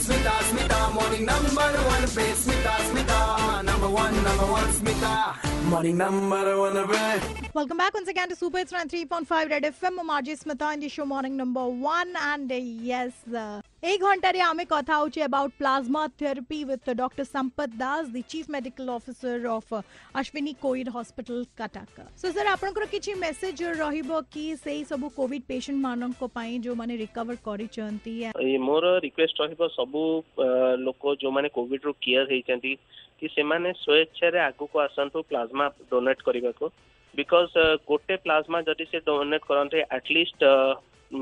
Smita, Smita, morning number one bed. Smita, Smita, number one, number one, Smita, morning number one bed. Welcome back once again to Super It's 3.5 Red FM. I'm RJ Smita in the show morning number one. And uh, yes, uh, એક ઘંટા રે અમે કથા આવશે about plasma therapy with doctor Sampat Das the chief medical officer of Ashwini covid hospital Cuttack so sir ଆପଣଙ୍କର କିଛି message ରହିବ କି ସେଇ ସବୁ କୋଭିଡ୍ ପେସେଣ୍ଟ ମାନଙ୍କ ପାଇଁ ଯୋଉମାନେ ରିକଭର କରିଛନ୍ତି ମୋର ରିକ୍ୱେଷ୍ଟ ରହିବ ସବୁ ଲୋକ ଯୋଉମାନେ କୋଭିଡ୍ ରୁ କେୟାର ହେଇଛନ୍ତି କି ସେମାନେ ସ୍ୱେଚ୍ଛାରେ ଆଗକୁ ଆସନ୍ତୁ ପ୍ଲାଜମା ଡୋନେଟ୍ କରିବାକୁ ବିକଜ୍ ଗୋଟେ ପ୍ଲାଜମା ଯଦି ସେ ଡୋନେଟ୍ କରନ୍ତେ ଆଟଲିଷ୍ଟ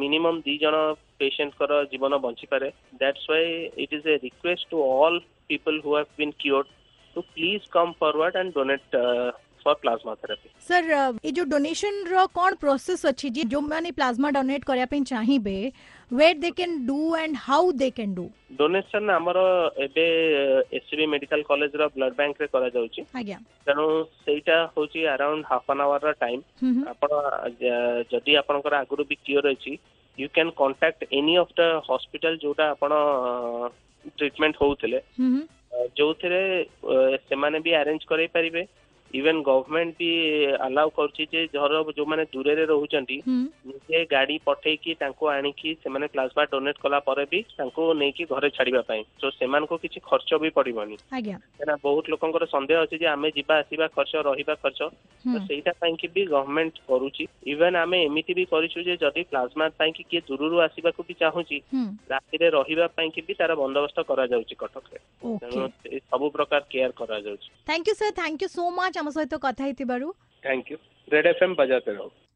ମିନିମମ୍ ଦୁଇ ଜଣ ପେସେଣ୍ଟଙ୍କର ଜୀବନ ବଞ୍ଚିପାରେ that's why it is a request to all people who have been cured to please come forward and donate for plasma therapy sir ये जो डोनेशन रो कौन प्रोसेस अछि जे जो माने प्लाज्मा डोनेट करया पे चाहिबे where they can do and how they can do donation ଆମର ଏବେ ଏସସିବି ମେଡିକାଲ କଲେଜ ର ବ୍ଲଡ ବ୍ୟାଙ୍କ ରେ କରାଯାଉଛି ଆଜ୍ଞା ତେଣୁ ସେଇଟା ହଉଛି ଆରାଉଣ୍ଡ ହାଫ୍ ଆନ୍ ଆୱାର ର ଟାଇମ୍ ଆପଣ ଯଦି ଆପଣଙ୍କର ଆଗରୁ ବି କ୍ୟୁର ଅଛି you can contact any of the hospital ଯୋଉଟା ଆପଣ ଟ୍ରିଟମେଣ୍ଟ ହଉଥିଲେ ଯୋଉଥିରେ ସେମାନେ ବି ଆରେଞ୍ଜ କରେଇ ପାରିବେ ଇଭେନ୍ ଗଭର୍ଣ୍ଣମେଣ୍ଟ ବି ଆଲାଉ କରୁଛି ଯେ ଧର ଯୋଉମାନେ ଦୂରରେ ରହୁଛନ୍ତି ନିଜେ ଗାଡି ପଠେଇକି ତାଙ୍କୁ ଆଣିକି ସେମାନେ ପ୍ଲାଜମା ଡୋନେଟ୍ କଲା ପରେ ବି ତାଙ୍କୁ ନେଇକି ଘରେ ଛାଡିବା ପାଇଁ ତ ସେମାନଙ୍କୁ କିଛି ଖର୍ଚ୍ଚ ବି ପଡିବନି କାହିଁକିନା ବହୁତ ଲୋକଙ୍କର ସନ୍ଦେହ ଅଛି ଯେ ଆମେ ଯିବା ଆସିବା ଖର୍ଚ୍ଚ ରହିବା ଖର୍ଚ୍ଚ ତ ସେଇଟା ପାଇଁକି ବି ଗଭର୍ଣ୍ଣମେଣ୍ଟ କରୁଛି ଇଭେନ୍ ଆମେ ଏମିତି ବି କରିଛୁ ଯେ ଯଦି ପ୍ଲାଜମା ପାଇଁକି କିଏ ଦୂରରୁ ଆସିବାକୁ ବି ଚାହୁଁଛି ରାତିରେ ରହିବା ପାଇଁକି ବି ତାର ବନ୍ଦୋବସ୍ତ କରାଯାଉଛି କଟକରେ ତେଣୁ ସବୁ ପ୍ରକାର କେୟାର କରାଯାଉଛି thank you sir thank you so much আমাৰ সৈতে কথা হৈ থাকিবাৰু thank you Red F M বজাতে ৰহ